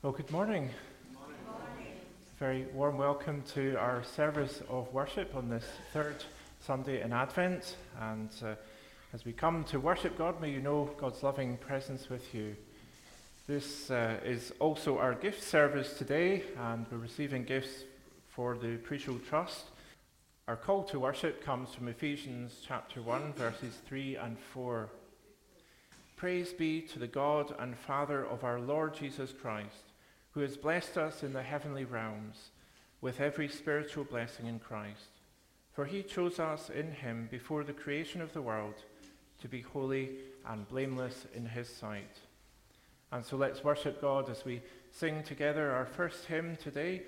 Well, good morning. Very warm welcome to our service of worship on this third Sunday in Advent. And uh, as we come to worship God, may you know God's loving presence with you. This uh, is also our gift service today, and we're receiving gifts for the Preshal Trust. Our call to worship comes from Ephesians chapter 1, verses 3 and 4. Praise be to the God and Father of our Lord Jesus Christ who has blessed us in the heavenly realms with every spiritual blessing in Christ. For he chose us in him before the creation of the world to be holy and blameless in his sight. And so let's worship God as we sing together our first hymn today,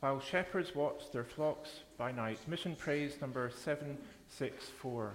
While Shepherds Watch Their Flocks by Night. Mission Praise number 764.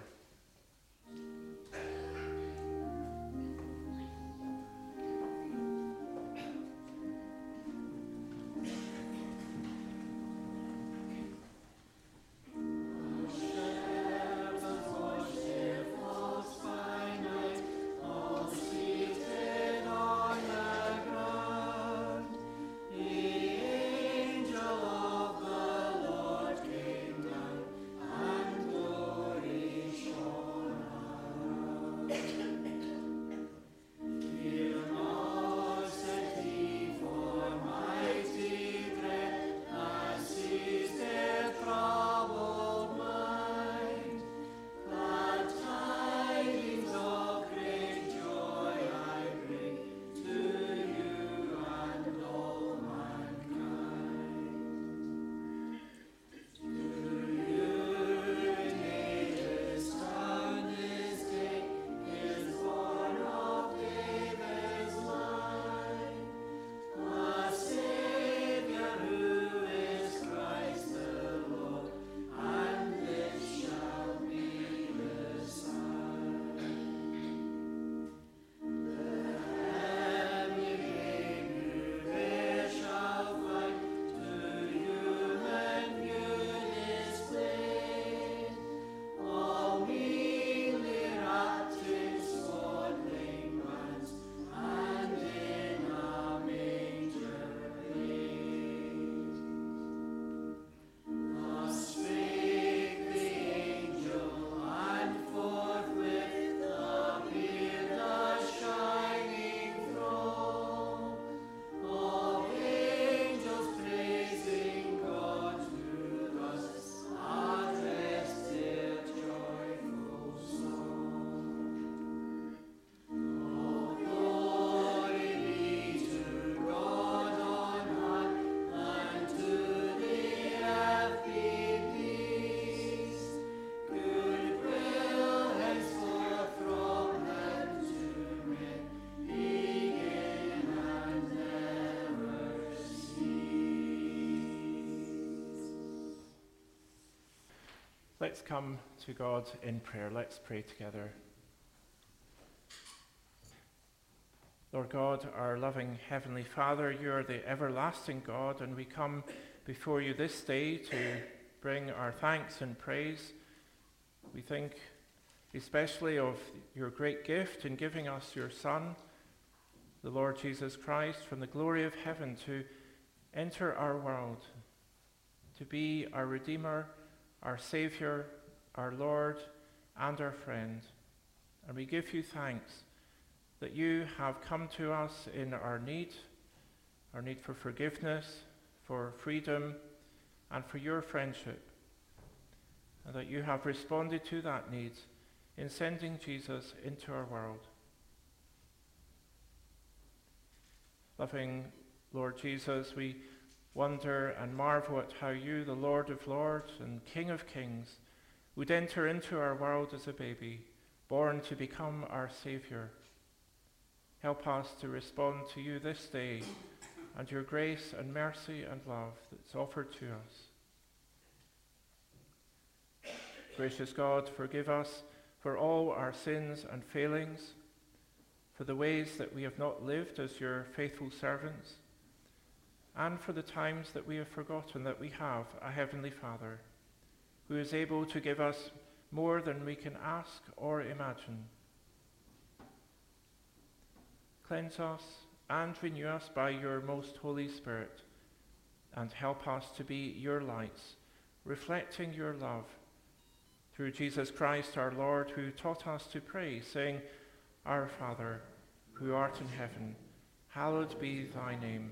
Let's come to God in prayer. Let's pray together. Lord God, our loving Heavenly Father, you are the everlasting God, and we come before you this day to bring our thanks and praise. We think especially of your great gift in giving us your Son, the Lord Jesus Christ, from the glory of heaven to enter our world, to be our Redeemer our Saviour, our Lord, and our friend. And we give you thanks that you have come to us in our need, our need for forgiveness, for freedom, and for your friendship. And that you have responded to that need in sending Jesus into our world. Loving Lord Jesus, we wonder and marvel at how you, the Lord of Lords and King of Kings, would enter into our world as a baby, born to become our Saviour. Help us to respond to you this day and your grace and mercy and love that's offered to us. Gracious God, forgive us for all our sins and failings, for the ways that we have not lived as your faithful servants and for the times that we have forgotten that we have a Heavenly Father who is able to give us more than we can ask or imagine. Cleanse us and renew us by your most Holy Spirit, and help us to be your lights, reflecting your love. Through Jesus Christ our Lord, who taught us to pray, saying, Our Father, who art in heaven, hallowed be thy name.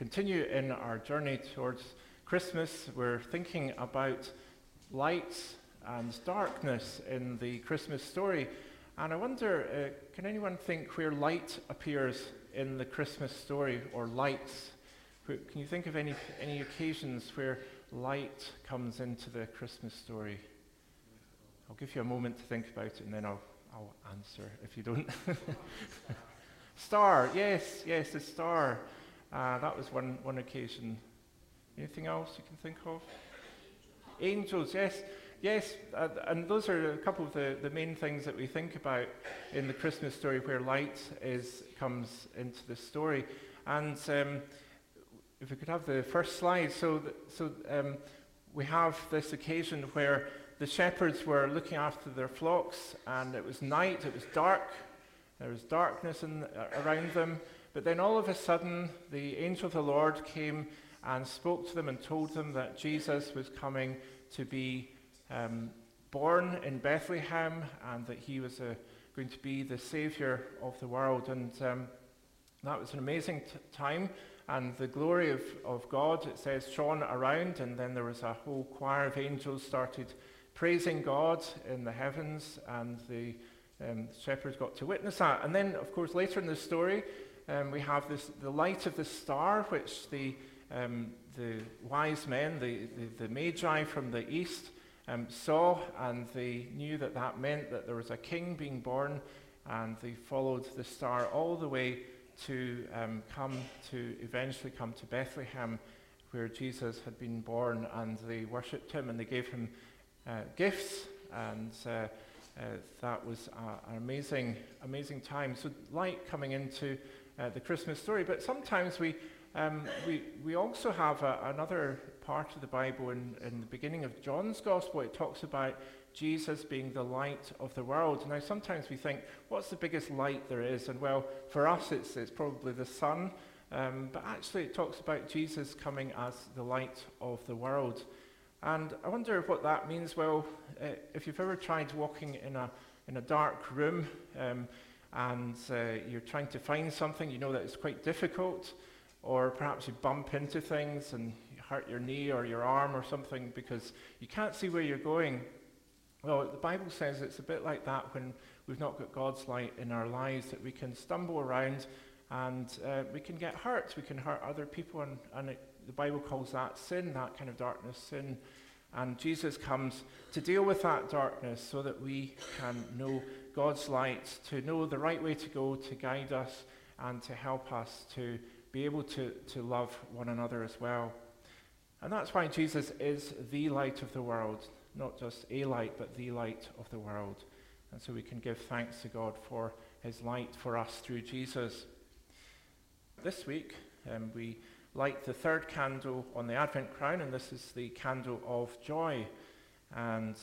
continue in our journey towards Christmas, we're thinking about lights and darkness in the Christmas story. And I wonder, uh, can anyone think where light appears in the Christmas story or lights? Can you think of any, any occasions where light comes into the Christmas story? I'll give you a moment to think about it and then I'll, I'll answer if you don't. star, yes, yes, the star. Uh, that was one, one occasion. Anything else you can think of? Angels, yes. Yes, uh, and those are a couple of the, the main things that we think about in the Christmas story where light is, comes into the story. And um, if we could have the first slide. So, so um, we have this occasion where the shepherds were looking after their flocks, and it was night, it was dark, there was darkness in, uh, around them. But then all of a sudden, the angel of the Lord came and spoke to them and told them that Jesus was coming to be um, born in Bethlehem and that he was uh, going to be the Savior of the world. And um, that was an amazing t- time. And the glory of, of God, it says, shone around. And then there was a whole choir of angels started praising God in the heavens. And the um, shepherds got to witness that. And then, of course, later in the story, um, we have this, the light of the star, which the, um, the wise men, the, the, the magi from the east, um, saw, and they knew that that meant that there was a king being born, and they followed the star all the way to um, come to eventually come to Bethlehem, where Jesus had been born, and they worshipped him and they gave him uh, gifts, and uh, uh, that was an amazing, amazing time. So light coming into uh, the Christmas story, but sometimes we um, we, we also have a, another part of the Bible in, in the beginning of John's Gospel. It talks about Jesus being the light of the world. Now, sometimes we think, what's the biggest light there is? And well, for us, it's, it's probably the sun. Um, but actually, it talks about Jesus coming as the light of the world. And I wonder what that means. Well, uh, if you've ever tried walking in a, in a dark room um, and uh, you're trying to find something, you know that it's quite difficult or perhaps you bump into things and you hurt your knee or your arm or something because you can't see where you're going. Well, the Bible says it's a bit like that when we've not got God's light in our lives, that we can stumble around and uh, we can get hurt. We can hurt other people, and, and it, the Bible calls that sin, that kind of darkness, sin. And Jesus comes to deal with that darkness so that we can know God's light, to know the right way to go, to guide us, and to help us to be able to, to love one another as well. And that's why Jesus is the light of the world, not just a light, but the light of the world. And so we can give thanks to God for his light for us through Jesus. This week, um, we light the third candle on the Advent crown, and this is the candle of joy. And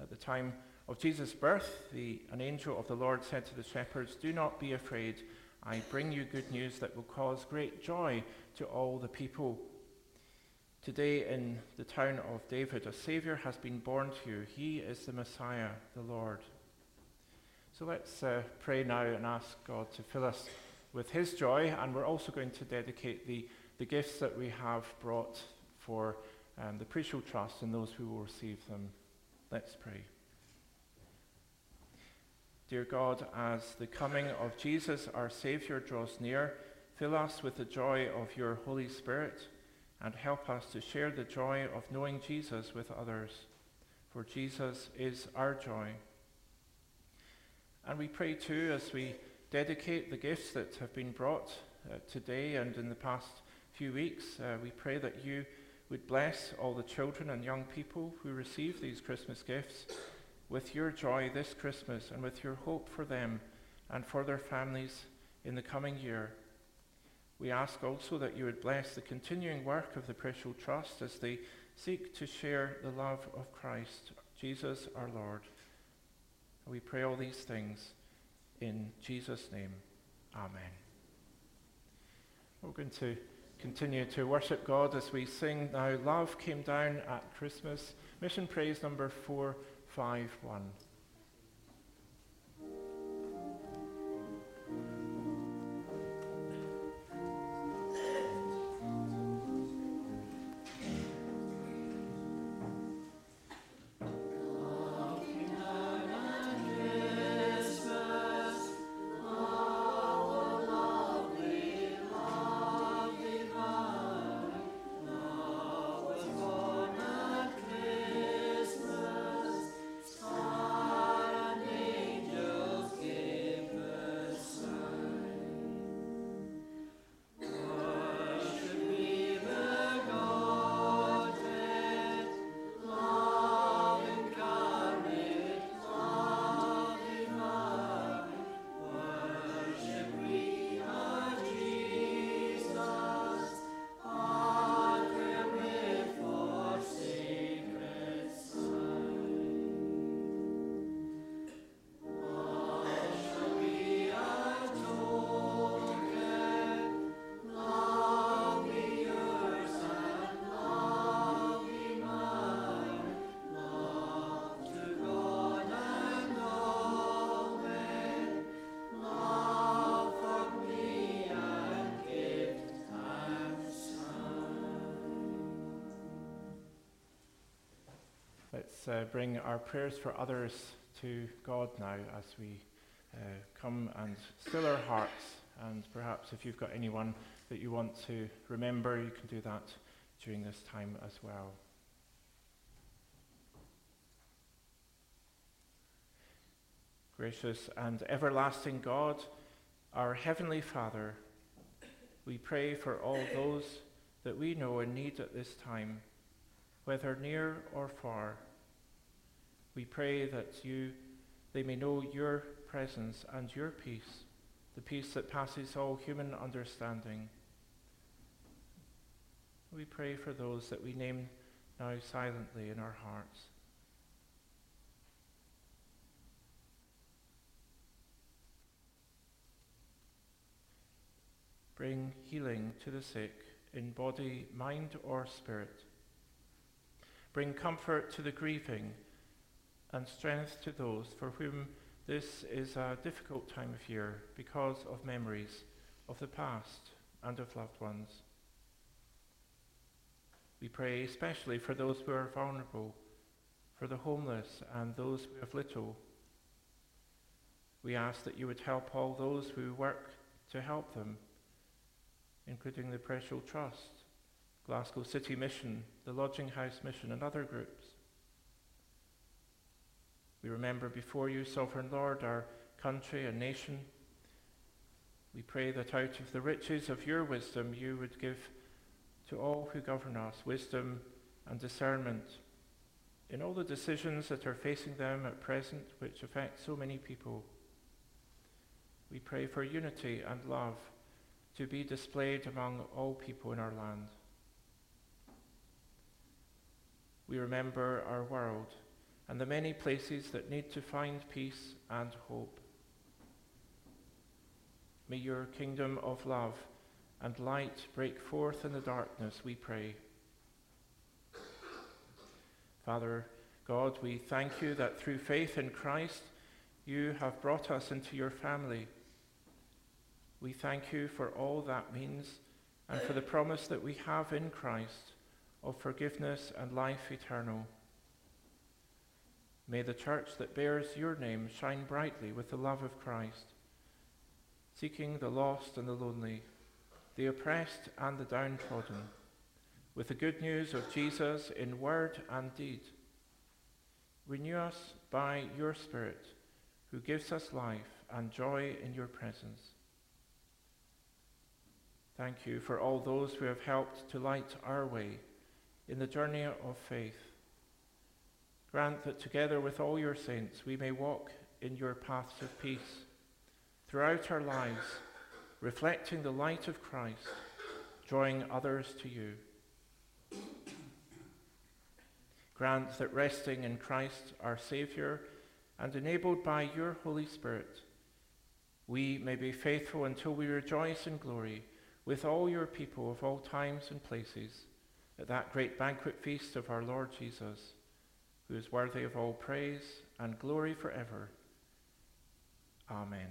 at the time of Jesus' birth, the, an angel of the Lord said to the shepherds, Do not be afraid. I bring you good news that will cause great joy to all the people. Today, in the town of David, a Savior has been born to you. He is the Messiah, the Lord. So let's uh, pray now and ask God to fill us with His joy. And we're also going to dedicate the, the gifts that we have brought for um, the Preshal Trust and those who will receive them. Let's pray. Dear God, as the coming of Jesus, our Saviour, draws near, fill us with the joy of your Holy Spirit and help us to share the joy of knowing Jesus with others. For Jesus is our joy. And we pray too, as we dedicate the gifts that have been brought uh, today and in the past few weeks. Uh, we pray that you would bless all the children and young people who receive these Christmas gifts with your joy this Christmas and with your hope for them and for their families in the coming year. We ask also that you would bless the continuing work of the Preshal Trust as they seek to share the love of Christ, Jesus our Lord. We pray all these things in Jesus' name. Amen. We're going to continue to worship God as we sing Now Love Came Down at Christmas. Mission Praise number 451. Let's uh, bring our prayers for others to God now as we uh, come and still our hearts. And perhaps if you've got anyone that you want to remember, you can do that during this time as well. Gracious and everlasting God, our Heavenly Father, we pray for all those that we know in need at this time whether near or far. We pray that you, they may know your presence and your peace, the peace that passes all human understanding. We pray for those that we name now silently in our hearts. Bring healing to the sick in body, mind, or spirit Bring comfort to the grieving and strength to those for whom this is a difficult time of year because of memories of the past and of loved ones. We pray especially for those who are vulnerable, for the homeless and those who have little. We ask that you would help all those who work to help them, including the Preshal Trust Glasgow City Mission, the Lodging House Mission, and other groups. We remember before you, Sovereign Lord, our country and nation. We pray that out of the riches of your wisdom you would give to all who govern us wisdom and discernment in all the decisions that are facing them at present, which affect so many people. We pray for unity and love to be displayed among all people in our land. we remember our world and the many places that need to find peace and hope. May your kingdom of love and light break forth in the darkness, we pray. Father God, we thank you that through faith in Christ, you have brought us into your family. We thank you for all that means and for the promise that we have in Christ of forgiveness and life eternal. May the church that bears your name shine brightly with the love of Christ, seeking the lost and the lonely, the oppressed and the downtrodden, with the good news of Jesus in word and deed. Renew us by your Spirit, who gives us life and joy in your presence. Thank you for all those who have helped to light our way in the journey of faith. Grant that together with all your saints we may walk in your paths of peace throughout our lives, reflecting the light of Christ, drawing others to you. Grant that resting in Christ our Saviour and enabled by your Holy Spirit, we may be faithful until we rejoice in glory with all your people of all times and places at that great banquet feast of our Lord Jesus, who is worthy of all praise and glory forever. Amen.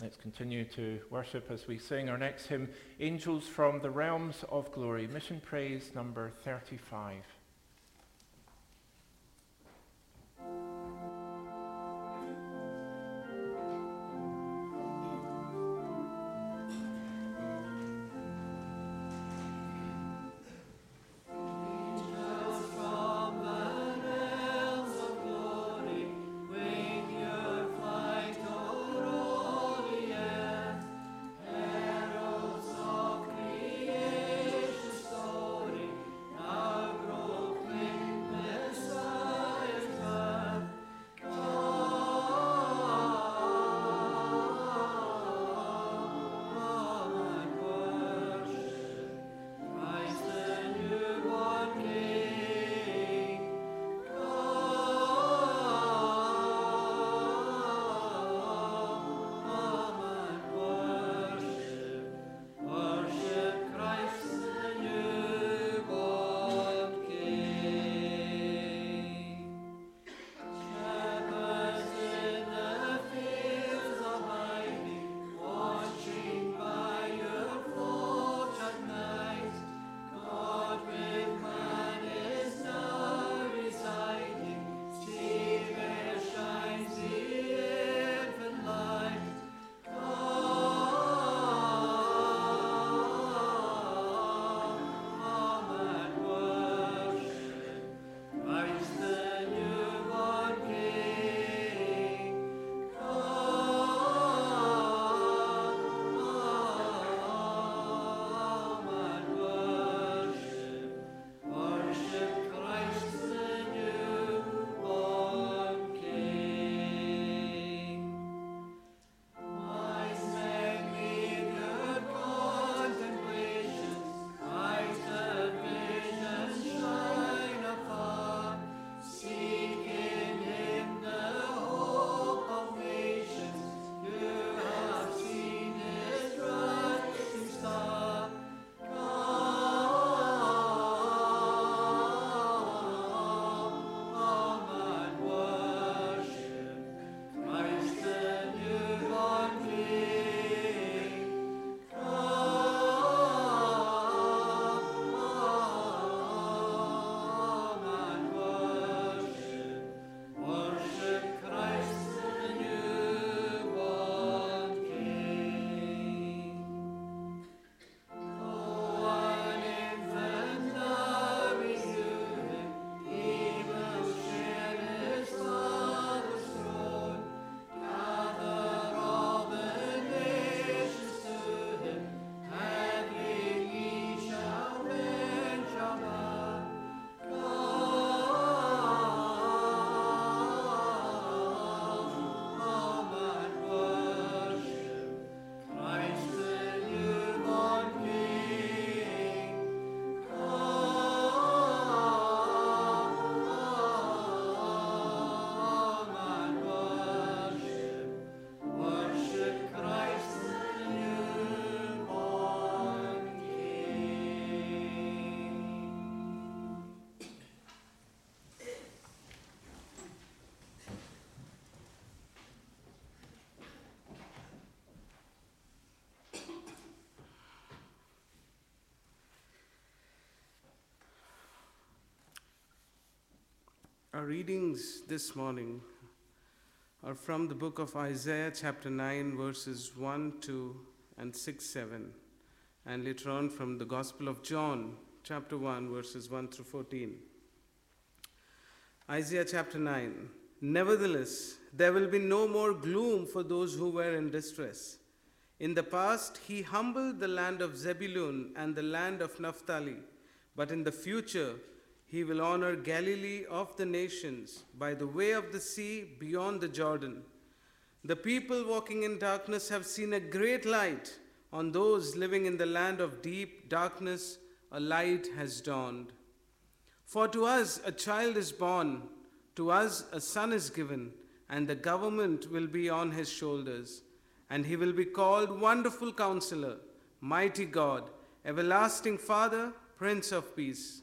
Let's continue to worship as we sing our next hymn, Angels from the Realms of Glory, Mission Praise number 35. Our readings this morning are from the book of Isaiah, chapter 9, verses 1, 2, and 6, 7, and later on from the Gospel of John, chapter 1, verses 1 through 14. Isaiah chapter 9 Nevertheless, there will be no more gloom for those who were in distress. In the past, he humbled the land of Zebulun and the land of Naphtali, but in the future, he will honor Galilee of the nations by the way of the sea beyond the Jordan. The people walking in darkness have seen a great light. On those living in the land of deep darkness, a light has dawned. For to us a child is born, to us a son is given, and the government will be on his shoulders and he will be called Wonderful Counselor, Mighty God, Everlasting Father, Prince of Peace.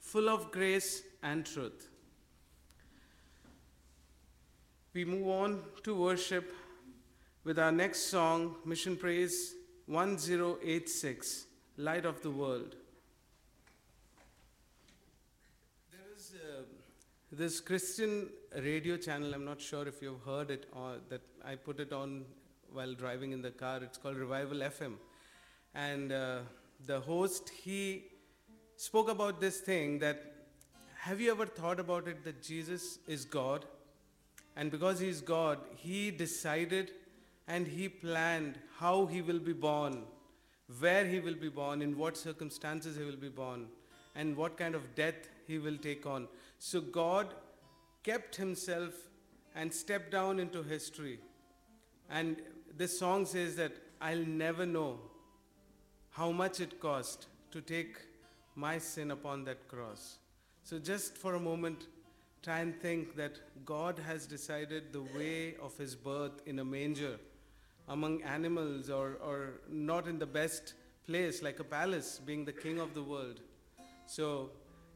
full of grace and truth. We move on to worship with our next song, Mission Praise 1086, Light of the World. There is uh, this Christian radio channel, I'm not sure if you've heard it or that I put it on while driving in the car. It's called Revival FM. And uh, the host, he spoke about this thing that have you ever thought about it that Jesus is God? And because He is God, He decided and He planned how He will be born, where He will be born, in what circumstances He will be born, and what kind of death He will take on. So God kept Himself and stepped down into history. And this song says that I'll never know how much it cost to take my sin upon that cross. So, just for a moment, try and think that God has decided the way of his birth in a manger among animals or, or not in the best place like a palace, being the king of the world. So,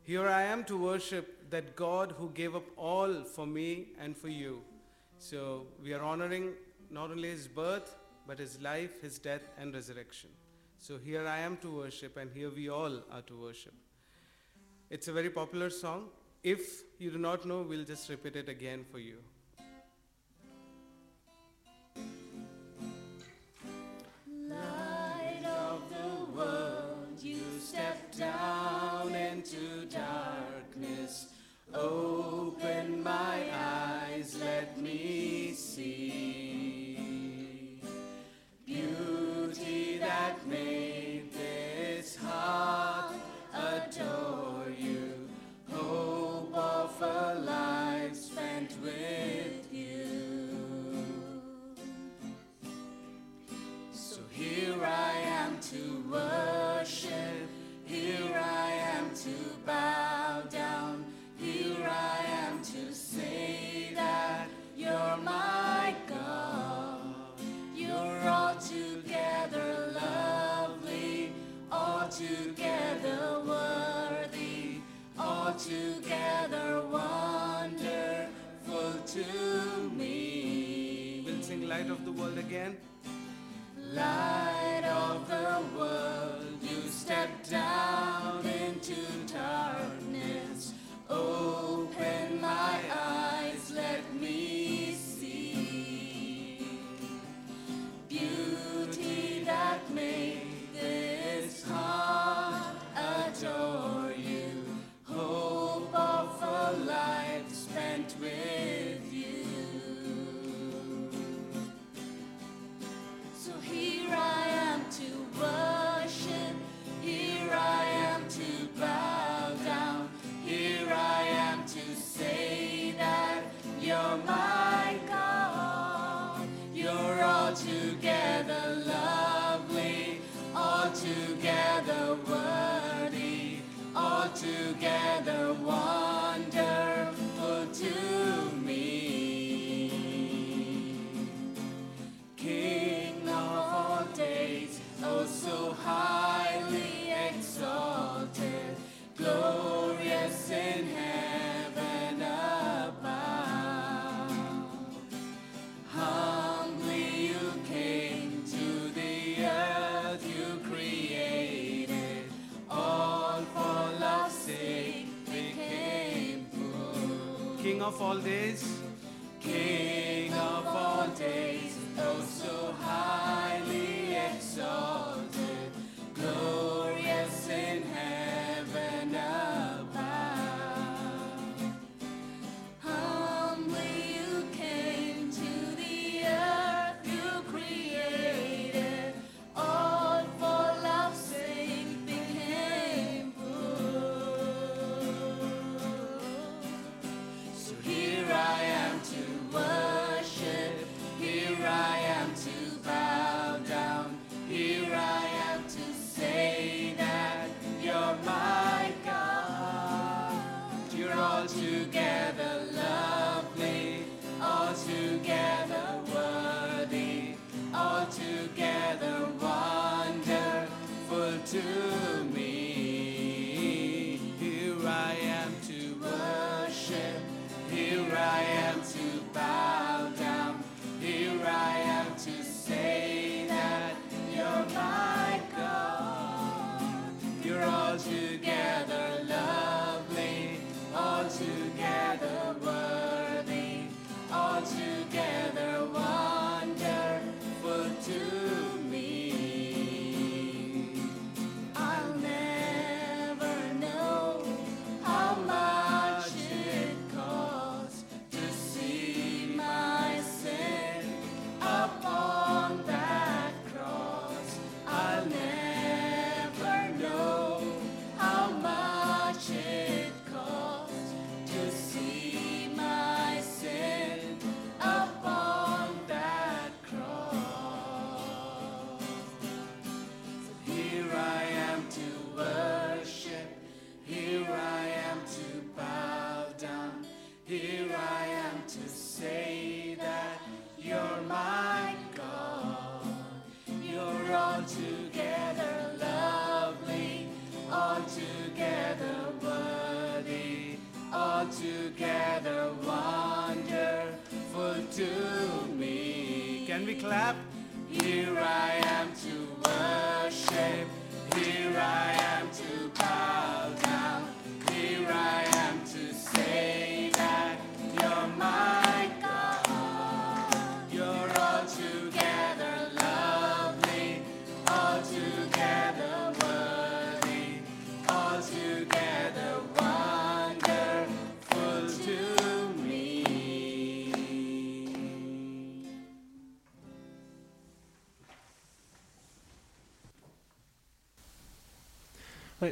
here I am to worship that God who gave up all for me and for you. So, we are honoring not only his birth, but his life, his death, and resurrection. So here I am to worship, and here we all are to worship. It's a very popular song. If you do not know, we'll just repeat it again for you. Light of the world, you step down into darkness. Open worship. Here I am to bow down. Here I am to say that you're my God. You're altogether lovely, altogether worthy, altogether wonderful to me. We'll sing Light of the World again. Light of the world, you step down. of all this.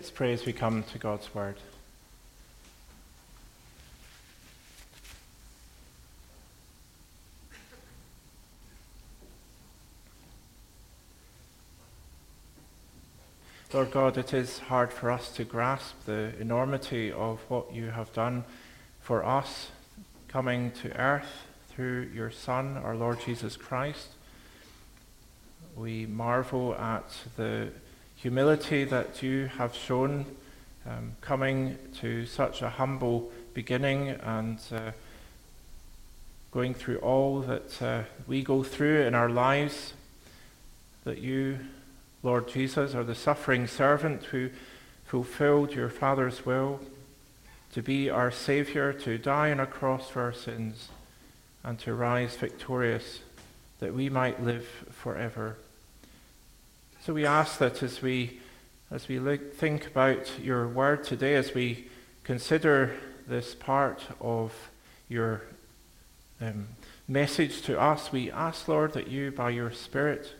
Let's pray as we come to God's Word. Lord God, it is hard for us to grasp the enormity of what you have done for us, coming to earth through your Son, our Lord Jesus Christ. We marvel at the humility that you have shown um, coming to such a humble beginning and uh, going through all that uh, we go through in our lives, that you, Lord Jesus, are the suffering servant who fulfilled your Father's will to be our Saviour, to die on a cross for our sins, and to rise victorious that we might live forever. So we ask that as we, as we look, think about your word today, as we consider this part of your um, message to us, we ask, Lord, that you, by your Spirit,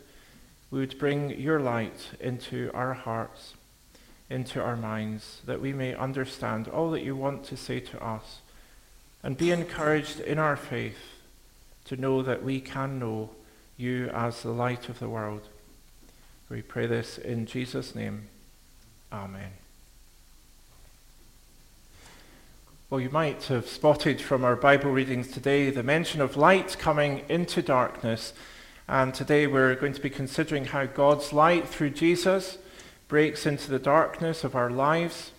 would bring your light into our hearts into our minds, that we may understand all that you want to say to us, and be encouraged in our faith to know that we can know you as the light of the world. We pray this in Jesus' name. Amen. Well, you might have spotted from our Bible readings today the mention of light coming into darkness. And today we're going to be considering how God's light through Jesus breaks into the darkness of our lives,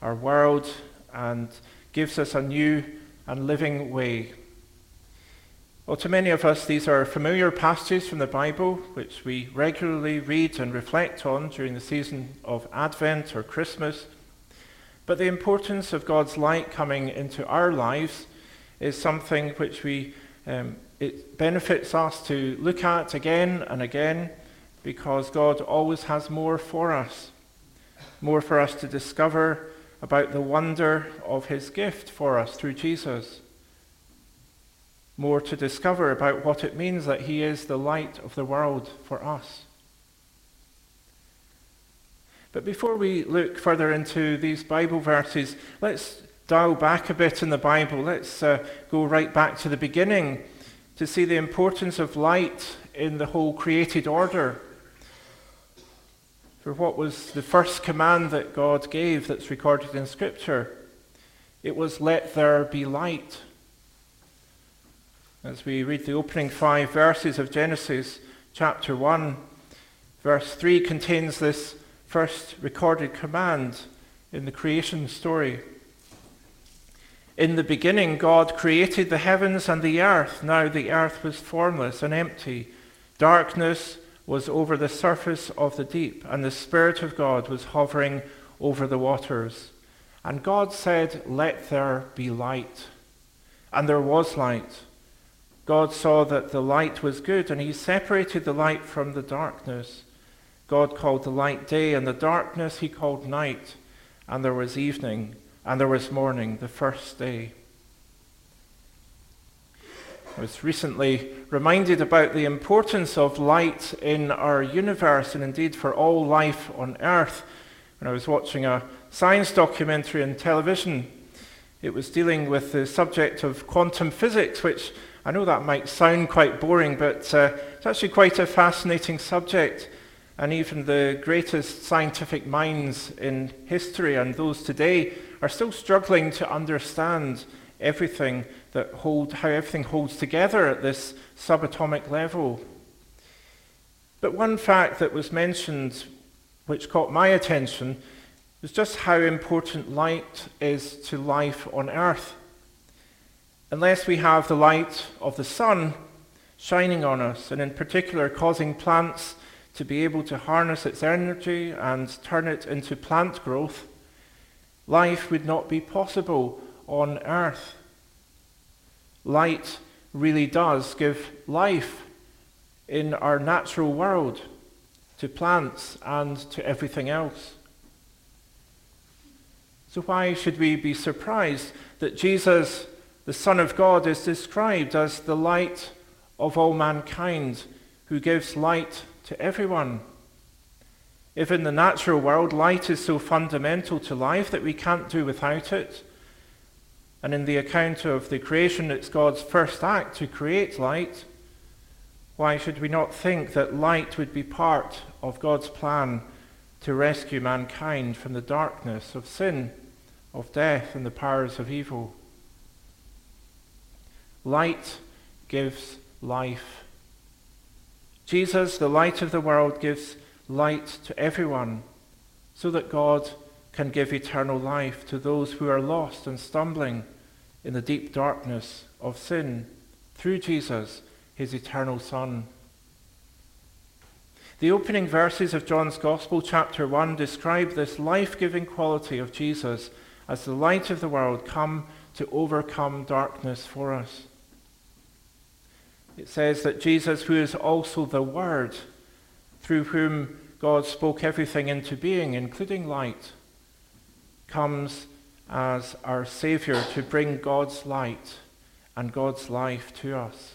our world, and gives us a new and living way. Well, to many of us, these are familiar passages from the Bible which we regularly read and reflect on during the season of Advent or Christmas. But the importance of God's light coming into our lives is something which we, um, it benefits us to look at again and again because God always has more for us, more for us to discover about the wonder of his gift for us through Jesus, more to discover about what it means that he is the light of the world for us. But before we look further into these Bible verses, let's dial back a bit in the Bible. Let's uh, go right back to the beginning to see the importance of light in the whole created order for what was the first command that God gave that's recorded in Scripture? It was, Let there be light. As we read the opening five verses of Genesis chapter 1, verse 3 contains this first recorded command in the creation story. In the beginning, God created the heavens and the earth. Now the earth was formless and empty. Darkness was over the surface of the deep, and the Spirit of God was hovering over the waters. And God said, Let there be light. And there was light. God saw that the light was good, and he separated the light from the darkness. God called the light day, and the darkness he called night. And there was evening, and there was morning, the first day. I was recently reminded about the importance of light in our universe and indeed for all life on Earth when I was watching a science documentary on television. It was dealing with the subject of quantum physics, which I know that might sound quite boring, but uh, it's actually quite a fascinating subject. And even the greatest scientific minds in history and those today are still struggling to understand everything that hold, how everything holds together at this subatomic level. But one fact that was mentioned, which caught my attention, was just how important light is to life on Earth. Unless we have the light of the sun shining on us, and in particular causing plants to be able to harness its energy and turn it into plant growth, life would not be possible on Earth. Light really does give life in our natural world to plants and to everything else. So, why should we be surprised that Jesus, the Son of God, is described as the light of all mankind who gives light to everyone? If in the natural world light is so fundamental to life that we can't do without it, and in the account of the creation, it's God's first act to create light. Why should we not think that light would be part of God's plan to rescue mankind from the darkness of sin, of death, and the powers of evil? Light gives life. Jesus, the light of the world, gives light to everyone so that God can give eternal life to those who are lost and stumbling in the deep darkness of sin through Jesus, his eternal Son. The opening verses of John's Gospel, chapter 1, describe this life giving quality of Jesus as the light of the world come to overcome darkness for us. It says that Jesus, who is also the Word, through whom God spoke everything into being, including light, comes as our Savior to bring God's light and God's life to us.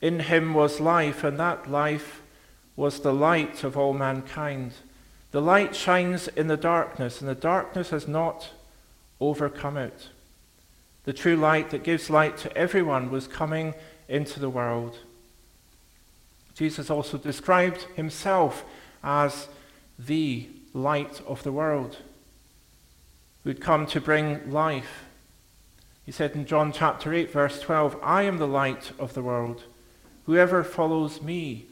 In him was life, and that life was the light of all mankind. The light shines in the darkness, and the darkness has not overcome it. The true light that gives light to everyone was coming into the world. Jesus also described himself as the light of the world, who'd come to bring life. He said in John chapter 8, verse 12, I am the light of the world. Whoever follows me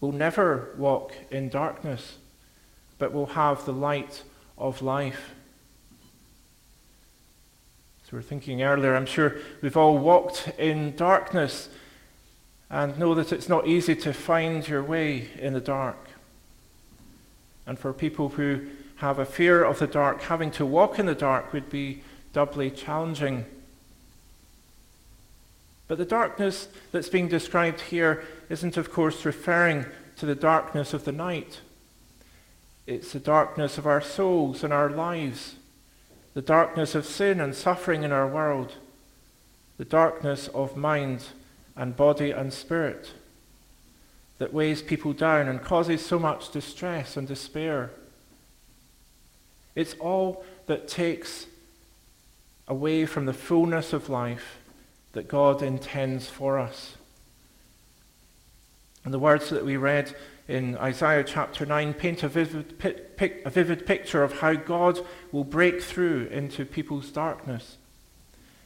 will never walk in darkness, but will have the light of life. We are thinking earlier, I'm sure we've all walked in darkness and know that it's not easy to find your way in the dark. And for people who have a fear of the dark, having to walk in the dark would be doubly challenging. But the darkness that's being described here isn't, of course, referring to the darkness of the night. It's the darkness of our souls and our lives the darkness of sin and suffering in our world, the darkness of mind and body and spirit that weighs people down and causes so much distress and despair. It's all that takes away from the fullness of life that God intends for us. And the words that we read in Isaiah chapter 9 paint a vivid, a vivid picture of how God will break through into people's darkness.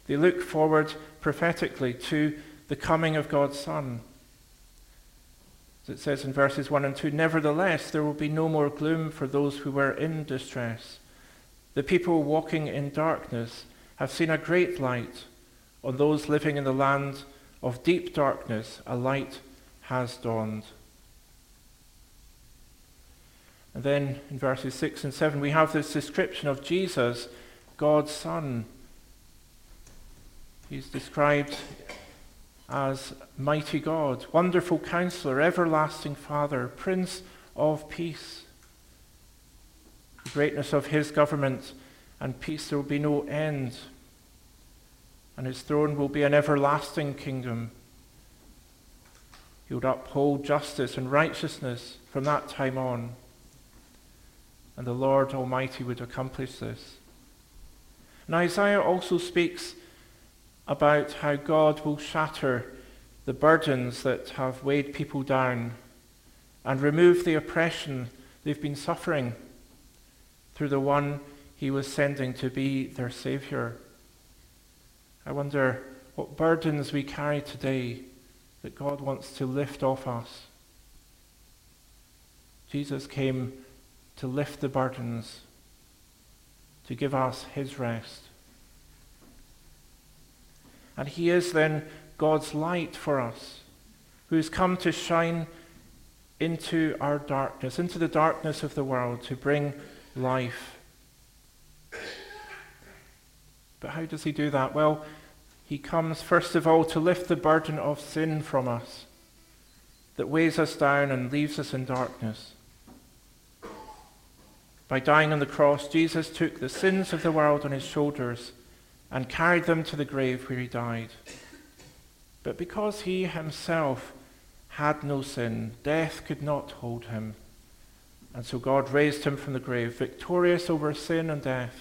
They look forward prophetically to the coming of God's Son. As it says in verses 1 and 2 Nevertheless, there will be no more gloom for those who were in distress. The people walking in darkness have seen a great light. On those living in the land of deep darkness, a light has dawned. And then in verses 6 and 7, we have this description of Jesus, God's Son. He's described as mighty God, wonderful counselor, everlasting Father, Prince of Peace. The greatness of his government and peace, there will be no end. And his throne will be an everlasting kingdom. He would uphold justice and righteousness from that time on and the Lord Almighty would accomplish this. And Isaiah also speaks about how God will shatter the burdens that have weighed people down and remove the oppression they've been suffering through the one he was sending to be their Savior. I wonder what burdens we carry today that God wants to lift off us. Jesus came to lift the burdens, to give us his rest. And he is then God's light for us, who has come to shine into our darkness, into the darkness of the world, to bring life. But how does he do that? Well, he comes first of all to lift the burden of sin from us that weighs us down and leaves us in darkness. By dying on the cross, Jesus took the sins of the world on his shoulders and carried them to the grave where he died. But because he himself had no sin, death could not hold him. And so God raised him from the grave, victorious over sin and death.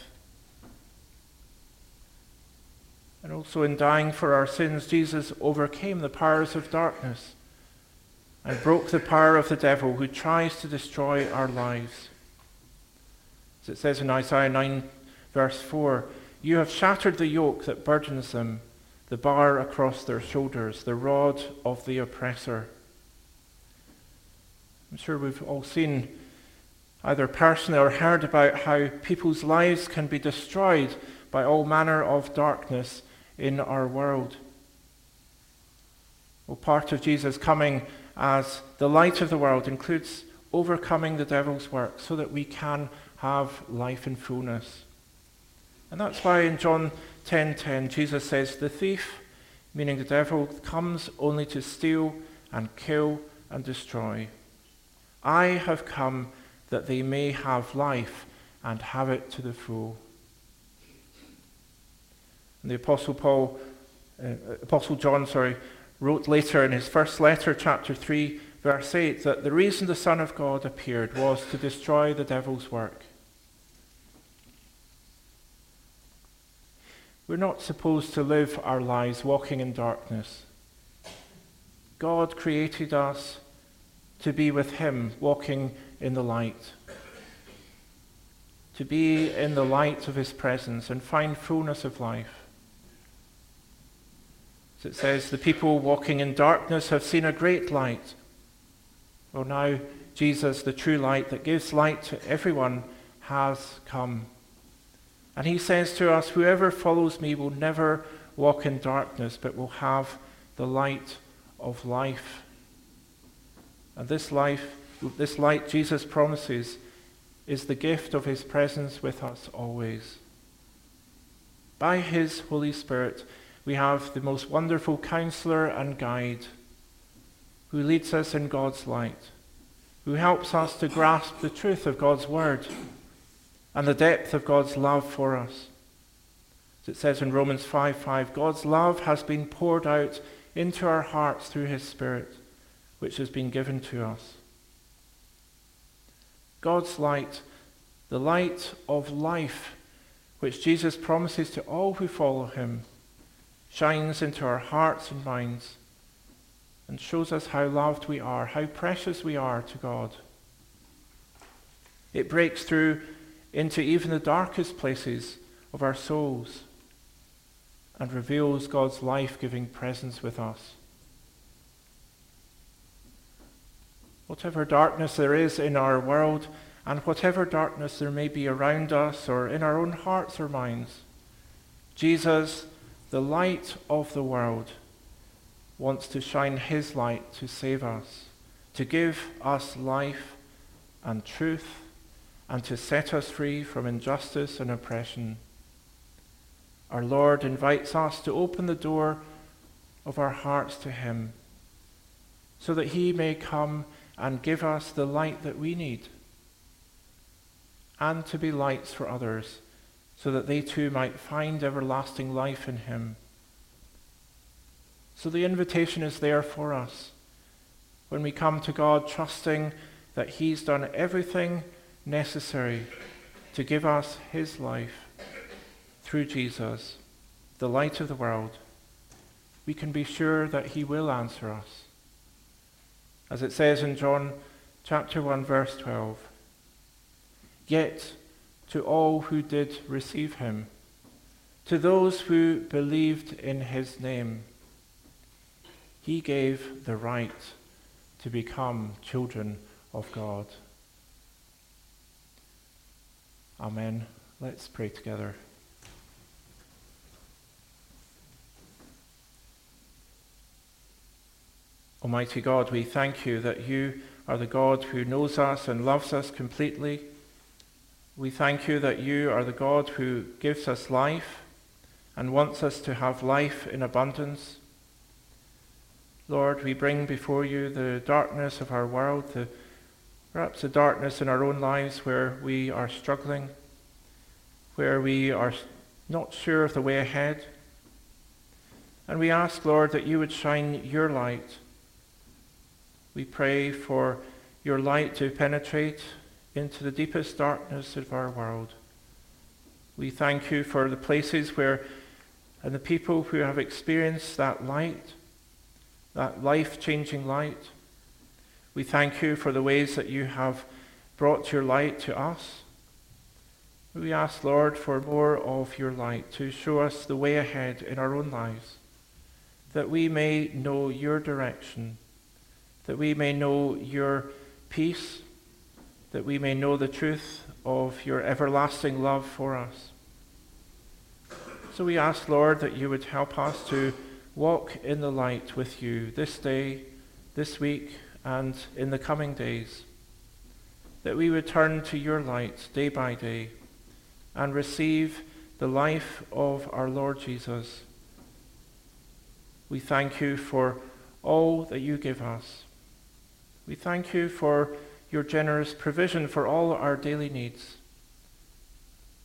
And also in dying for our sins, Jesus overcame the powers of darkness and broke the power of the devil who tries to destroy our lives. As it says in Isaiah 9, verse 4, You have shattered the yoke that burdens them, the bar across their shoulders, the rod of the oppressor. I'm sure we've all seen either personally or heard about how people's lives can be destroyed by all manner of darkness in our world. Well, part of Jesus coming as the light of the world includes overcoming the devil's work so that we can have life in fullness. And that's why in John 10:10 10, 10, Jesus says, "The thief, meaning the devil, comes only to steal and kill and destroy. I have come that they may have life and have it to the full." And the apostle Paul uh, apostle John, sorry, wrote later in his first letter, chapter 3, verse 8, that the reason the Son of God appeared was to destroy the devil's work. We're not supposed to live our lives walking in darkness. God created us to be with Him, walking in the light. To be in the light of His presence and find fullness of life. As it says, the people walking in darkness have seen a great light. Well, now Jesus, the true light that gives light to everyone, has come. And he says to us, Whoever follows me will never walk in darkness, but will have the light of life. And this life, this light Jesus promises, is the gift of his presence with us always. By his Holy Spirit, we have the most wonderful counselor and guide who leads us in God's light, who helps us to grasp the truth of God's word and the depth of God's love for us. As it says in Romans 5 5, God's love has been poured out into our hearts through his Spirit, which has been given to us. God's light, the light of life, which Jesus promises to all who follow him, shines into our hearts and minds and shows us how loved we are, how precious we are to God. It breaks through into even the darkest places of our souls and reveals God's life giving presence with us. Whatever darkness there is in our world, and whatever darkness there may be around us or in our own hearts or minds, Jesus, the light of the world, wants to shine his light to save us, to give us life and truth and to set us free from injustice and oppression. Our Lord invites us to open the door of our hearts to Him so that He may come and give us the light that we need and to be lights for others so that they too might find everlasting life in Him. So the invitation is there for us when we come to God trusting that He's done everything necessary to give us his life through Jesus, the light of the world, we can be sure that he will answer us. As it says in John chapter 1 verse 12, Yet to all who did receive him, to those who believed in his name, he gave the right to become children of God. Amen. Let's pray together. Almighty God, we thank you that you are the God who knows us and loves us completely. We thank you that you are the God who gives us life and wants us to have life in abundance. Lord, we bring before you the darkness of our world, the perhaps a darkness in our own lives where we are struggling, where we are not sure of the way ahead. And we ask, Lord, that you would shine your light. We pray for your light to penetrate into the deepest darkness of our world. We thank you for the places where, and the people who have experienced that light, that life changing light. We thank you for the ways that you have brought your light to us. We ask, Lord, for more of your light to show us the way ahead in our own lives, that we may know your direction, that we may know your peace, that we may know the truth of your everlasting love for us. So we ask, Lord, that you would help us to walk in the light with you this day, this week, and in the coming days. That we would turn to your light day by day and receive the life of our Lord Jesus. We thank you for all that you give us. We thank you for your generous provision for all our daily needs,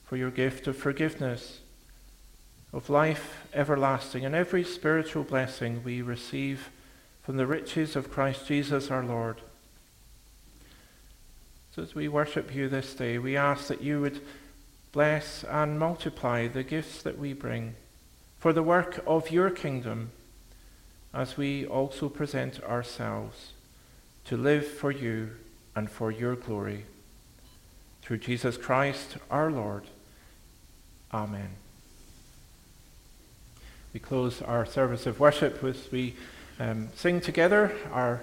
for your gift of forgiveness of life everlasting and every spiritual blessing we receive from the riches of Christ Jesus our Lord. So as we worship you this day, we ask that you would bless and multiply the gifts that we bring for the work of your kingdom as we also present ourselves to live for you and for your glory. Through Jesus Christ our Lord. Amen. We close our service of worship with we um, sing together our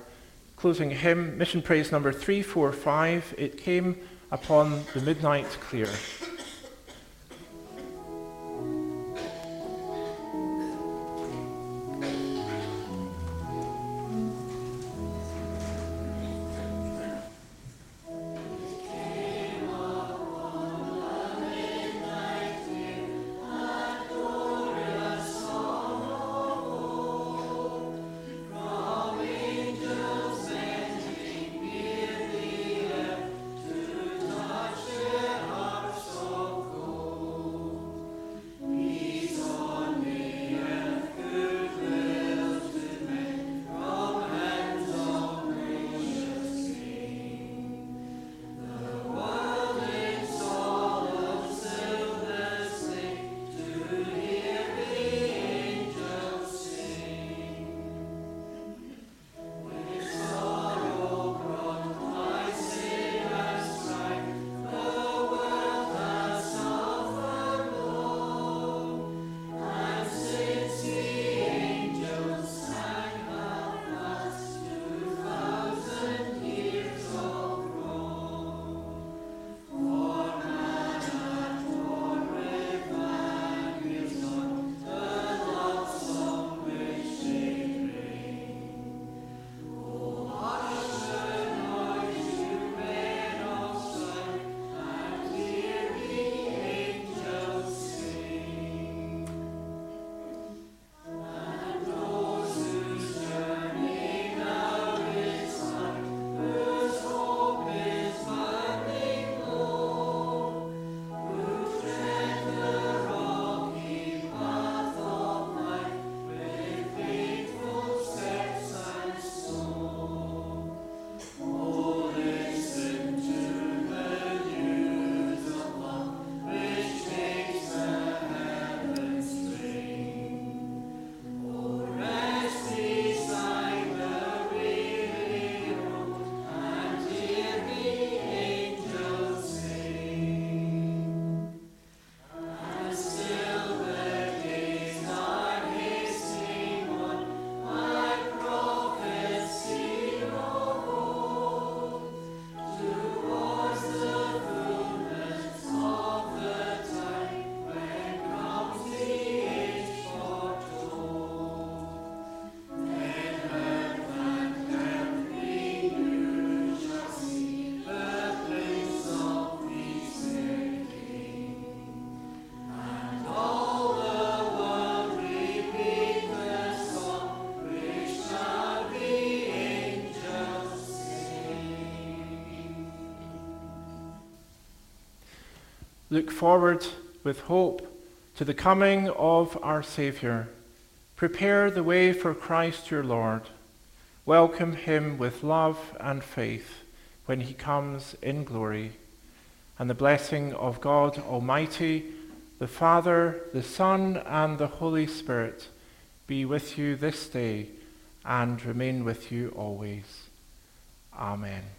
closing hymn, Mission Praise number 345. It came upon the midnight clear. Look forward with hope to the coming of our Saviour. Prepare the way for Christ your Lord. Welcome him with love and faith when he comes in glory. And the blessing of God Almighty, the Father, the Son, and the Holy Spirit be with you this day and remain with you always. Amen.